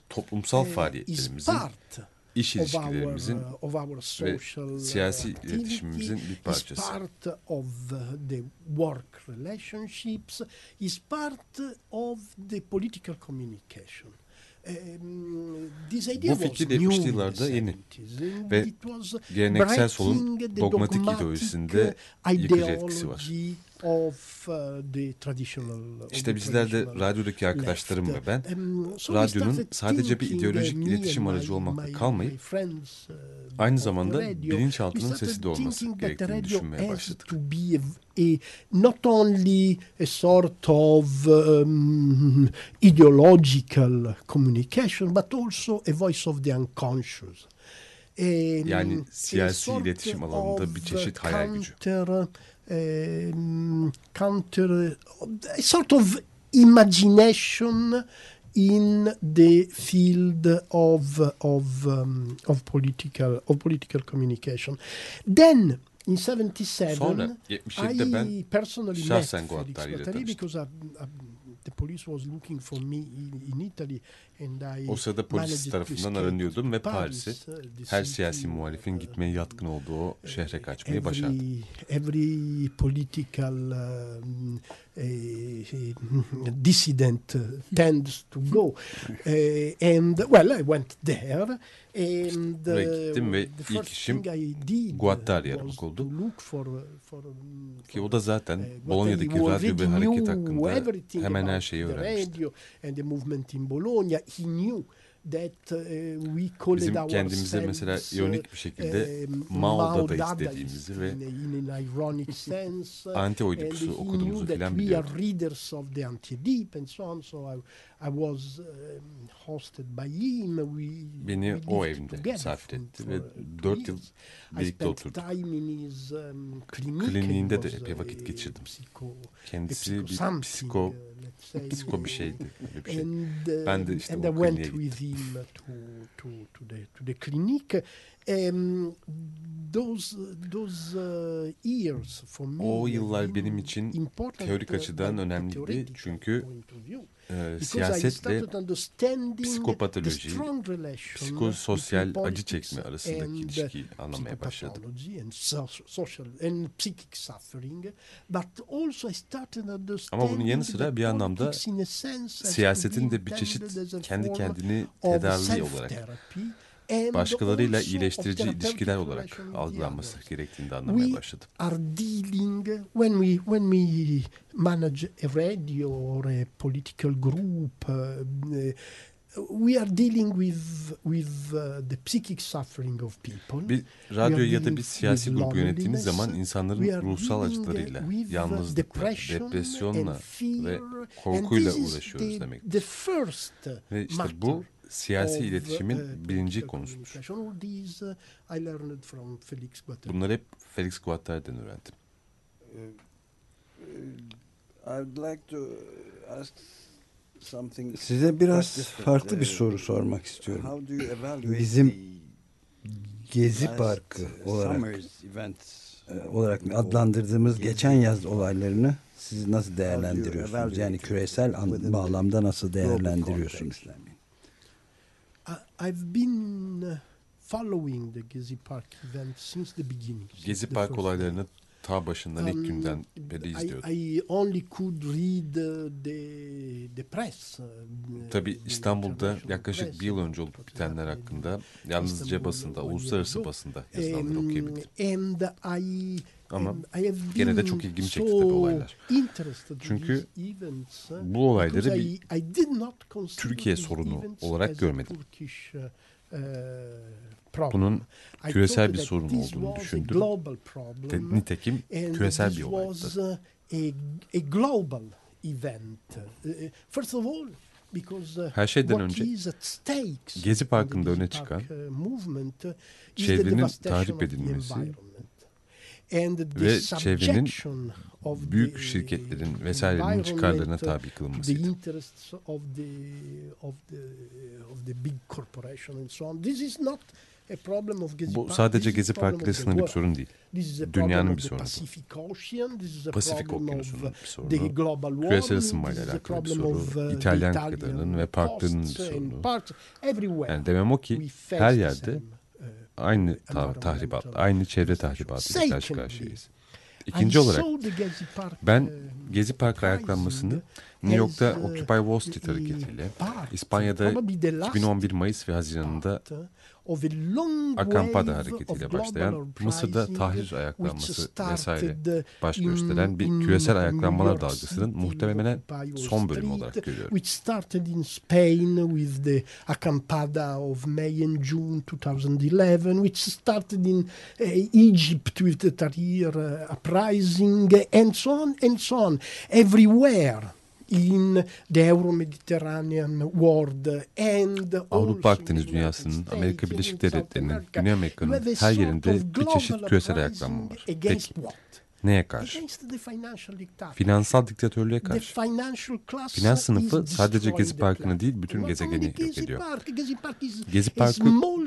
toplumsal faaliyetlerimizin iş ilişkilerimizin ve siyasi iletişimimizin bir parçası. part of the work relationships, is part of the political communication. Bu fikir 70'li yıllarda yeni ve geleneksel solun dogmatik ideolojisinde yıkıcı etkisi var. İşte bizler de radyodaki arkadaşlarım ve ben radyonun sadece bir ideolojik iletişim aracı olmakla kalmayıp aynı zamanda bilinçaltının sesi de olması gerektiğini düşünmeye başladık. not only a sort of um, ideological communication, but also a voice of the unconscious. Yani siyasi iletişim alanında bir çeşit hayal gücü. Um, counter a sort of imagination in the field of of um, of political of political communication. Then in 77 Sonra 77'de ben şahsen Guattari ile tanıştım. The police was looking for me in Italy and I o sırada polis tarafından aranıyordum ve Paris'e her siyasi muhalifin gitmeye yatkın olduğu şehre kaçmayı başardım. Every political um, uh, dissident tends to go. (laughs) uh, and well, I went there. And, Buraya gittim ve ilk işim Guattari aramak oldu. For, Ki o da zaten Bolonya'daki radyo ve hareket hakkında hemen her şeyi öğrenmişti. Bizim kendimize mesela ironik bir şekilde Mao'da istediğimizi ve (laughs) anti-oidipus'u okuduğumuzu filan biliyordu. Beni o evinde misafir etti ve dört yıl birlikte oturduk. Kliniğinde de epey vakit geçirdim. Kendisi bir psiko, psiko bir şeydi. Öyle bir şey. Ben de işte o kliniğe gittim. came to to to the to the clinic. Um, those those uh, years for me o yıllar benim için teorik açıdan önemliydi çünkü e, siyasetle psikopatoloji, psikososyal acı çekme arasındaki ilişkiyi anlamaya başladım. Ama bunun yanı sıra bir anlamda siyasetin de bir çeşit kendi kendini tedavi olarak başkalarıyla iyileştirici ilişkiler olarak algılanması gerektiğini anlamaya başladım. Are dealing when we when we manage a radio or a political group uh, we are dealing with with uh, the psychic suffering of people. Bir radyo ya da bir siyasi grup yönettiğiniz zaman insanların ruhsal acılarıyla, yalnızlıkla, depresyonla ve korkuyla uğraşıyoruz demektir. Ve işte bu siyasi iletişimin birinci konusudur. Bunları hep Felix Guattari'den öğrendim. Size biraz farklı bir soru sormak istiyorum. Bizim Gezi Parkı olarak olarak adlandırdığımız geçen yaz olaylarını siz nasıl değerlendiriyorsunuz? Yani küresel bağlamda nasıl değerlendiriyorsunuz? I've been uh, following the Gezi Park event since the beginning. Gezi Park olaylarını ta başından ilk günden beri izliyordum. I, I only could read the, the press. Uh, Tabi İstanbul'da yaklaşık bir yıl önce olup bitenler hakkında yalnızca basında, uluslararası basında yazılanları okuyabildim. And I ama gene de çok ilgimi çekti tabii olaylar. Çünkü bu olayları bir Türkiye sorunu olarak görmedim. Bunun küresel bir sorun olduğunu düşündüm. Nitekim küresel bir olaydı. Her şeyden önce Gezi Parkı'nda öne çıkan çevrenin tahrip edilmesi ve çevrenin büyük şirketlerin vesairenin çıkarlarına tabi kılınmasıydı. Bu sadece Gezi Parkı ile sınırlı bir sorun değil. Dünyanın bir sorunu. Pasifik Okyanusu'nun bir sorunu. Küresel ısınmayla alakalı bir soru. İtalyan kıtalarının ve parklarının bir sorunu. Yani demem o ki her yerde aynı ta tahribat, aynı çevre tahribatıyla karşı karşıyayız. İkinci olarak ben Gezi Park ayaklanmasını New York'ta Occupy Wall Street hareketiyle, İspanya'da 2011 Mayıs ve Haziran'da Akampada hareketiyle başlayan, Mısır'da tahrir ayaklanması vesaire baş gösteren bir küresel ayaklanmalar dalgasının muhtemelen son bölümü olarak görüyorum. Which started in Spain with the Acampada of May and June 2011, which started in uh, Egypt with the Tahrir uh, uprising, and so on and so on. Everywhere in the Euro-Mediterranean world and Avrupa Akdeniz dünyasının Amerika Birleşik Devletleri'nin, Güney Amerika'nın her yerinde bir çeşit küresel ayaklanma var. Peki neye karşı? Finansal diktatörlüğe karşı. Finans sınıfı sadece Gezi Parkı'nı değil bütün gezegeni yok ediyor. Gezi Parkı,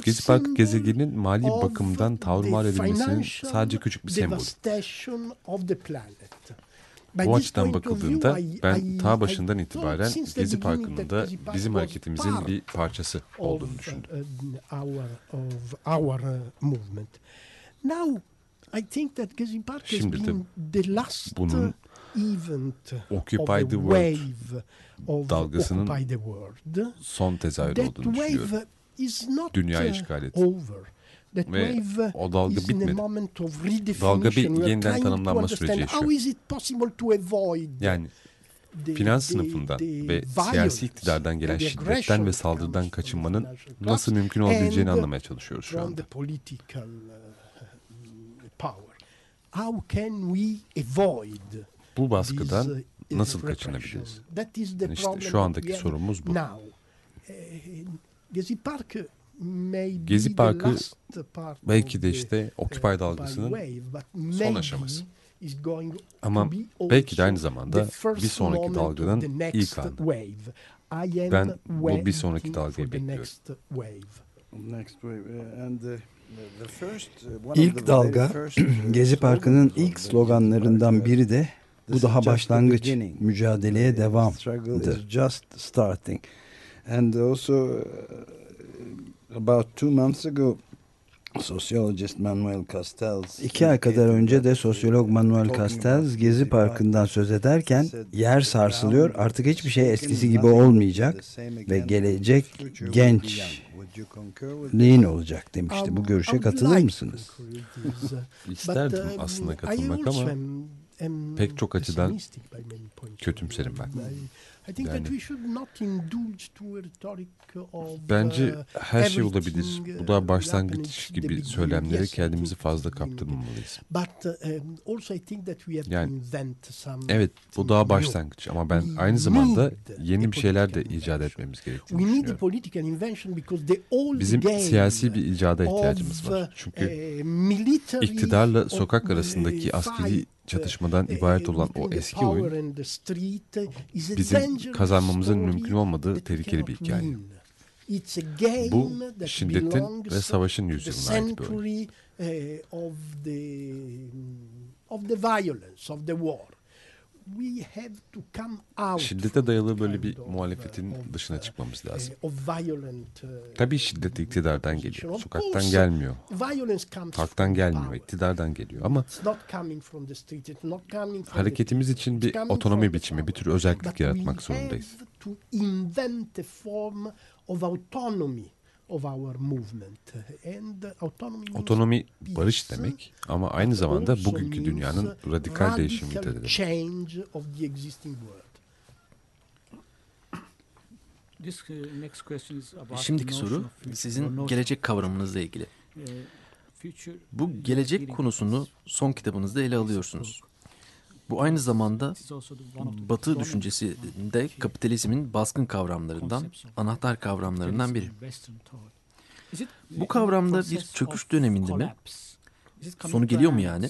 Gezi Parkı gezegenin mali bakımdan tavrımar edilmesinin sadece küçük bir sembolü. Bu açıdan bakıldığında ben ta başından itibaren Gezi Parkı'nın da bizim hareketimizin bir parçası olduğunu düşündüm. Şimdi de bunun Occupy the World dalgasının son tezahürü olduğunu düşünüyorum. Dünya işgal etti. Ve o dalga bitmedi. Dalga bir yeniden tanımlanma süreci yaşıyor. Yani finans sınıfından ve siyasi iktidardan gelen şiddetten ve saldırıdan kaçınmanın nasıl mümkün olabileceğini anlamaya çalışıyoruz şu anda. Bu baskıdan nasıl kaçınabiliriz? İşte şu andaki sorumuz bu. Gezi Parkı belki de işte Occupy dalgasının son aşaması. Ama belki de aynı zamanda bir sonraki dalganın ilk anı. Ben bu bir sonraki dalgayı bekliyorum. İlk dalga (laughs) Gezi Parkı'nın ilk sloganlarından biri de bu daha başlangıç, mücadeleye devamdır. Just starting. And also uh, about two months ago Sociologist Manuel Castells İki ay kadar önce de sosyolog Manuel Castells Gezi Parkı'ndan söz ederken yer sarsılıyor artık hiçbir şey eskisi gibi olmayacak ve gelecek gençliğin olacak demişti. Bu görüşe katılır mısınız? (laughs) İsterdim aslında katılmak ama pek çok açıdan kötümserim ben. Yani, bence her şey olabilir. Bu da başlangıç gibi söylemlere kendimizi fazla kaptırmamalıyız. Yani evet bu daha başlangıç ama ben aynı zamanda yeni bir şeyler de icat etmemiz gerektiğini düşünüyorum. Bizim siyasi bir icada ihtiyacımız var. Çünkü iktidarla sokak arasındaki askeri çatışmadan ibaret olan o eski oyun bizim kazanmamızın mümkün olmadığı tehlikeli bir hikaye. Bu şiddetin ve savaşın yüzyılına ait bir oyun. Şiddete dayalı böyle bir muhalefetin dışına çıkmamız lazım. Tabii şiddet iktidardan geliyor. Sokaktan gelmiyor. Halktan gelmiyor. iktidardan geliyor. Ama hareketimiz için bir otonomi biçimi, bir tür özellik yaratmak zorundayız. Otonomi barış demek ama aynı zamanda bugünkü dünyanın radikal değişimi niteliği. Şimdiki soru sizin gelecek kavramınızla ilgili. Bu gelecek konusunu son kitabınızda ele alıyorsunuz. Bu aynı zamanda Batı düşüncesinde kapitalizmin baskın kavramlarından, anahtar kavramlarından biri. Bu kavramda bir çöküş döneminde mi? Sonu geliyor mu yani?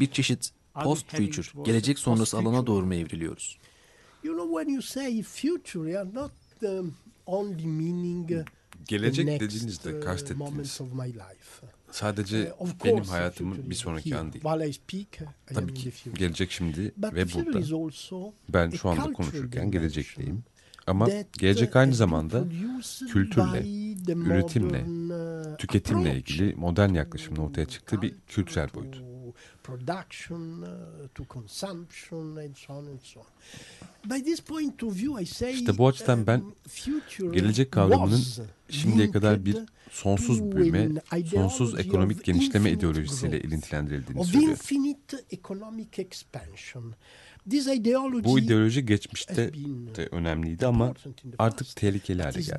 Bir çeşit post-future, gelecek sonrası alana doğru mu evriliyoruz? Gelecek dediğinizde kastettiğiniz sadece benim hayatımın bir sonraki an değil. Tabii ki gelecek şimdi ve burada. Ben şu anda konuşurken gelecekteyim. Ama gelecek aynı zamanda kültürle, üretimle, tüketimle ilgili modern yaklaşımın ortaya çıktığı bir kültürel boyut. İşte bu açıdan ben gelecek kavramının şimdiye kadar bir sonsuz büyüme, sonsuz ekonomik genişleme ideolojisiyle ilintilendirildiğini söylüyor. Bu ideoloji geçmişte de önemliydi ama artık tehlikeli hale geldi.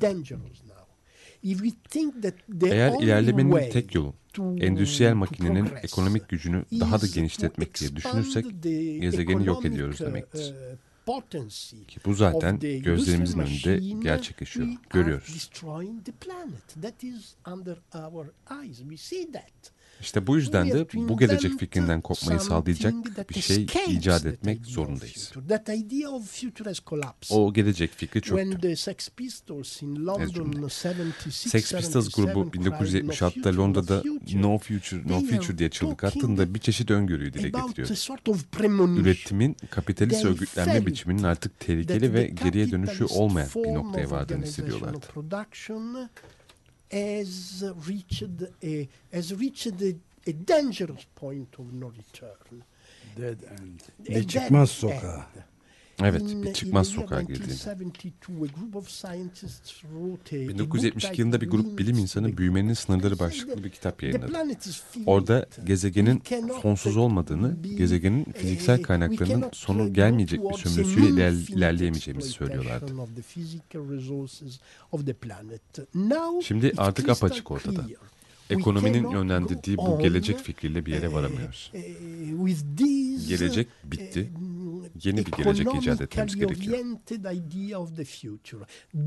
Eğer ilerlemenin tek yolu endüstriyel makinenin ekonomik gücünü daha da genişletmek diye düşünürsek gezegeni yok ediyoruz demektir. Ki bu zaten gözlerimizin önünde gerçekleşiyor. Görüyoruz. İşte bu yüzden de bu gelecek fikrinden kopmayı sağlayacak bir şey icat etmek zorundayız. O gelecek fikri çöktü. Sex Pistols grubu 1976'da Londra'da No Future, No Future diye çığlık attığında bir çeşit öngörüyü dile getiriyor. Üretimin kapitalist örgütlenme biçiminin artık tehlikeli ve geriye dönüşü olmayan bir noktaya vardığını hissediyorlardı has reached a has reached a, a dangerous point of no return. Dead end. Bir çıkmaz sokağa. Evet, bir çıkmaz sokağa girdiğini. 1972 yılında bir grup bilim insanı Büyümenin Sınırları başlıklı bir kitap yayınladı. Orada gezegenin sonsuz olmadığını, gezegenin fiziksel kaynaklarının sonu gelmeyecek bir sömürüsüyle iler ilerleyemeyeceğimizi söylüyorlardı. Şimdi artık apaçık ortada ekonominin yönlendirdiği bu gelecek fikriyle bir yere varamıyoruz. Gelecek bitti. Yeni bir gelecek icat etmemiz gerekiyor.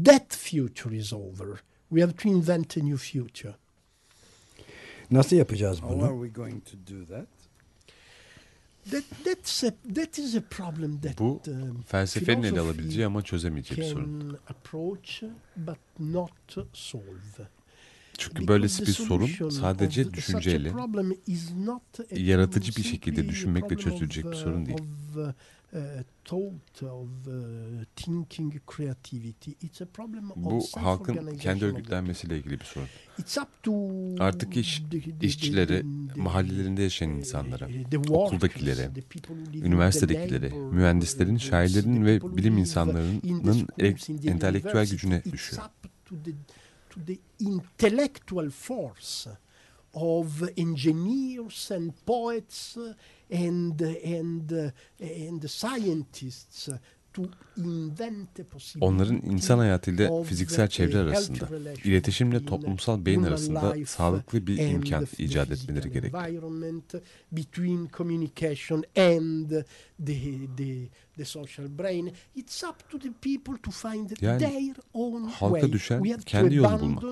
That future is over. We have to invent a new future. Nasıl yapacağız bunu? How are we going to do that? Bu um, felsefenin ele alabileceği ama çözemeyeceği bir sorun. Çünkü böylesi bir sorun sadece düşünceyle, yaratıcı bir şekilde düşünmekle çözülecek bir sorun değil. Bu halkın kendi örgütlenmesiyle ilgili bir sorun. Artık iş işçilere, mahallelerinde yaşayan insanlara, okuldakilere, üniversitedekilere, mühendislerin, şairlerin ve bilim insanlarının entelektüel gücüne düşüyor. To the intellectual force of engineers and poets and and and scientists Onların insan hayatıyla fiziksel çevre arasında, iletişimle toplumsal beyin arasında sağlıklı bir imkan icat etmeleri gerek. Yani halka düşen kendi yolu bulmak.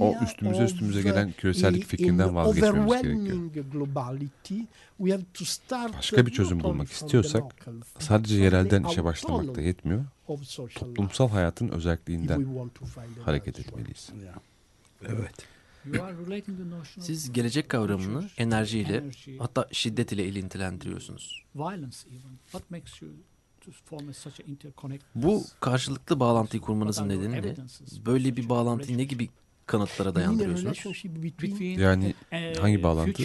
O üstümüze üstümüze gelen küresellik fikrinden vazgeçmemiz gerekiyor. Başka bir çözüm bulmak istiyorsak sadece yerelden işe başlamak da yetmiyor. Toplumsal hayatın özelliğinden hareket etmeliyiz. Evet. Siz gelecek kavramını enerjiyle hatta şiddet ile ilintilendiriyorsunuz. Bu karşılıklı bağlantıyı kurmanızın nedeni ne? Böyle bir bağlantıyı ne gibi kanıtlara dayandırıyorsunuz? Yani hangi bağlantı?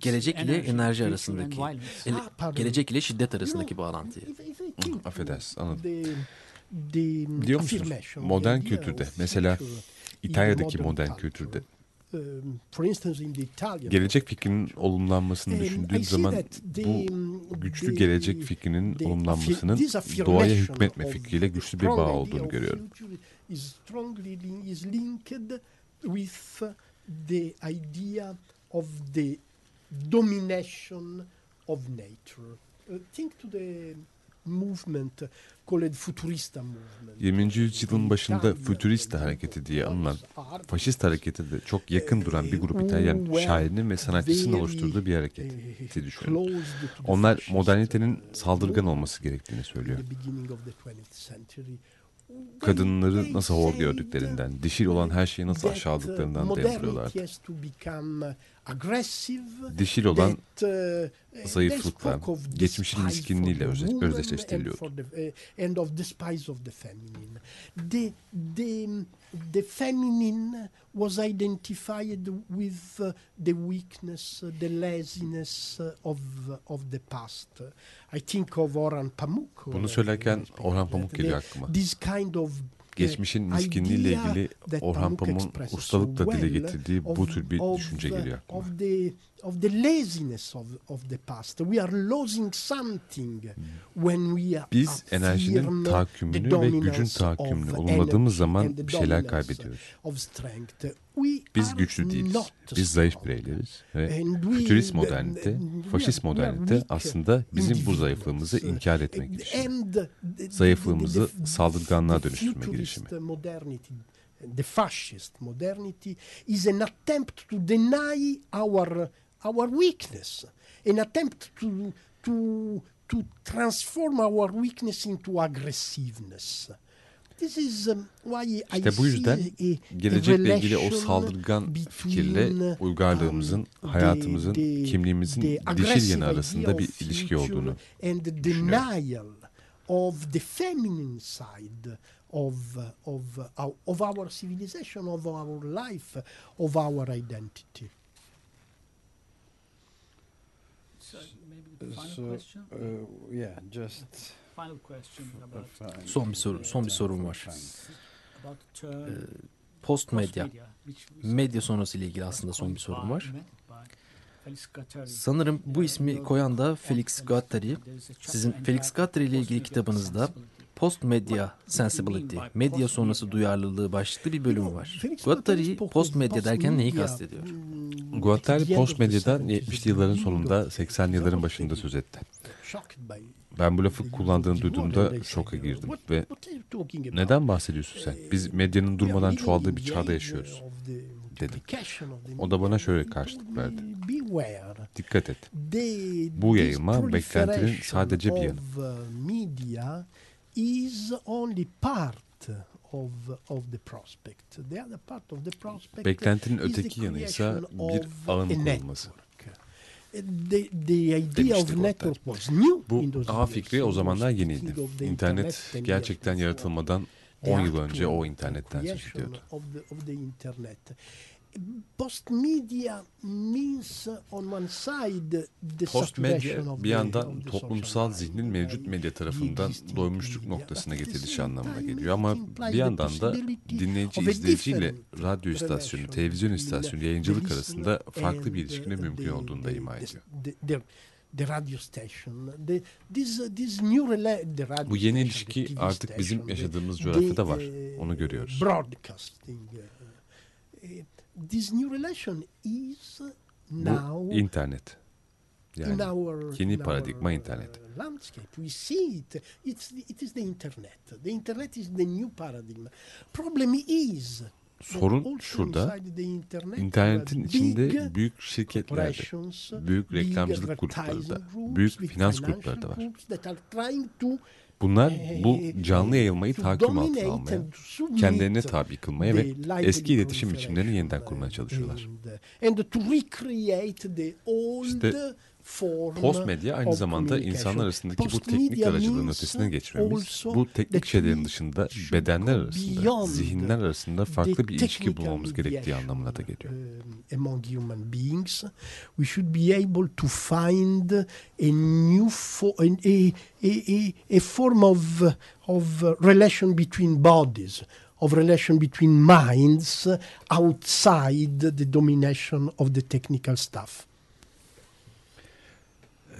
Gelecek ile enerji arasındaki, ele, gelecek ile şiddet arasındaki bağlantıyı. Affedersin anladım. Biliyor musunuz? Modern kültürde mesela İtalya'daki modern kültürde gelecek fikrinin olumlanmasını düşündüğüm zaman bu güçlü gelecek fikrinin olumlanmasının doğaya hükmetme fikriyle güçlü bir bağ olduğunu görüyorum. with the idea of the domination of nature. Uh, think to the movement called futurista movement. 20. yüzyılın başında Futurista hareketi diye anılan faşist harekete de çok yakın duran bir grup İtalyan şairinin ve sanatçısının oluşturduğu bir hareketi düşünün. Onlar modernitenin saldırgan olması gerektiğini söylüyor kadınları nasıl hor gördüklerinden, dişil olan her şeyi nasıl aşağıladıklarından dem Dişil olan zayıflıkla, geçmişin miskinliğiyle özdeşleştiriliyordu. the feminine was identified with uh, the weakness, uh, the laziness uh, of of the past. I think of Orhan Pamuk. Bunu söylerken Orhan Pamuk geliyor aklıma. This kind of geçmişin miskinliğiyle ilgili Orhan Pamuk'un ustalıkla dile getirdiği bu tür bir düşünce geliyor aklıma. Of the, laziness of, of the past. We are losing something when we are Biz enerjinin tahakkümünü ve gücün tahakkümünü olumladığımız zaman bir şeyler kaybediyoruz. Biz güçlü değiliz. Biz zayıf bireyleriz ve fütürist modernite, faşist modernite aslında bizim bu zayıflığımızı inkar etme girişimi. Zayıflığımızı saldırganlığa dönüştürme girişimi. The fascist modernity is an attempt to deny our our weakness, an attempt to to to transform our weakness into aggressiveness. Um, işte bu yüzden gelecekle ilgili o saldırgan fikirle uygarlığımızın, hayatımızın, kimliğimizin dişil yanı arasında bir ilişki olduğunu düşünüyorum. of the feminine side of of of our civilization, of our life, of our identity. So maybe the final so, question. Uh, yeah, just Son bir soru, son bir sorum var. Ee, post medya, medya sonrası ile ilgili aslında son bir sorum var. Sanırım bu ismi koyan da Felix Guattari. Sizin Felix Guattari ile ilgili kitabınızda Post Medya Sensibility, medya sonrası duyarlılığı başlıklı bir bölümü var. Guattari post medya derken neyi kastediyor? Guattari post medyadan 70'li yılların sonunda 80'li yılların başında söz etti. Ben bu lafı kullandığını duyduğumda şoka girdim ve neden bahsediyorsun sen? Biz medyanın durmadan çoğaldığı bir çağda yaşıyoruz dedim. O da bana şöyle karşılık verdi. Dikkat et. Bu yayılma beklentinin sadece bir yanı. Beklentinin öteki yanı ise bir ağın kurulması. The, the idea of network was new Bu ağ fikri o zamanlar yeniydi. İnternet gerçekten yaratılmadan 10 yıl önce o internetten söz ediyordu. Post medya bir yandan toplumsal zihnin mevcut medya tarafından doymuşluk noktasına getirilişi anlamına geliyor ama bir yandan da dinleyici izleyiciyle radyo istasyonu, televizyon istasyonu, yayıncılık arasında farklı bir ilişkinin mümkün olduğunu da ima ediyor. The radio station, the, this, this new the radio Bu yeni ilişki artık bizim yaşadığımız coğrafyada var. Onu görüyoruz. Broadcasting this new relation is now Bu internet. Yani in our, yeni in paradigma our, internet. Landscape. We see it. It's it is the internet. The internet is the new paradigm. Problem is Sorun şurada, internetin içinde büyük şirketlerde, büyük reklamcılık grupları da, büyük finans grupları da var. Bunlar bu canlı yayılmayı tahakküm altına almaya, kendilerine tabi kılmaya ve eski iletişim biçimlerini yeniden kurmaya çalışıyorlar. İşte Post medya aynı zamanda insanlar arasındaki bu teknik aracılığın ötesine geçmemiz, bu teknik şeylerin dışında bedenler arasında, zihinler arasında farklı bir ilişki bulmamız gerektiği anlamına da geliyor. Among human beings, we should be able to find a new fo a, a, a, a form of, of relation between bodies, of relation between minds outside the domination of the technical stuff.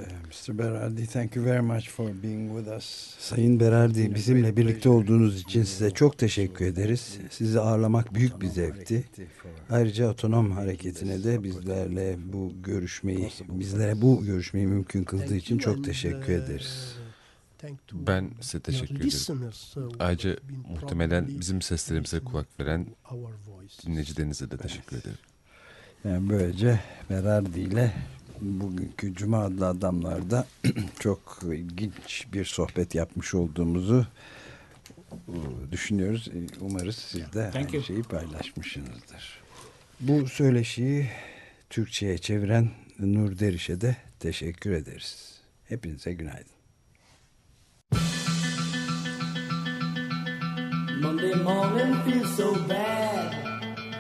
Mr. Berardi, thank you very much for being with us. Sayın Berardi, bizimle birlikte olduğunuz için size çok teşekkür ederiz. Sizi ağırlamak büyük bir zevkti. Ayrıca otonom hareketine de bizlerle bu görüşmeyi, bizlere bu görüşmeyi mümkün kıldığı için çok teşekkür ederiz. Ben size teşekkür ederim. Ayrıca muhtemelen bizim seslerimize kulak veren dinleyicilerinize de teşekkür ederim. Yani böylece Berardi ile bugünkü Cuma adlı adamlarda (clears throat) çok ilginç bir sohbet yapmış olduğumuzu e, düşünüyoruz. E, umarız siz de Thank aynı you. şeyi paylaşmışsınızdır. Bu söyleşiyi Türkçe'ye çeviren Nur Deriş'e de teşekkür ederiz. Hepinize günaydın.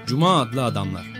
Cuma adlı adamlar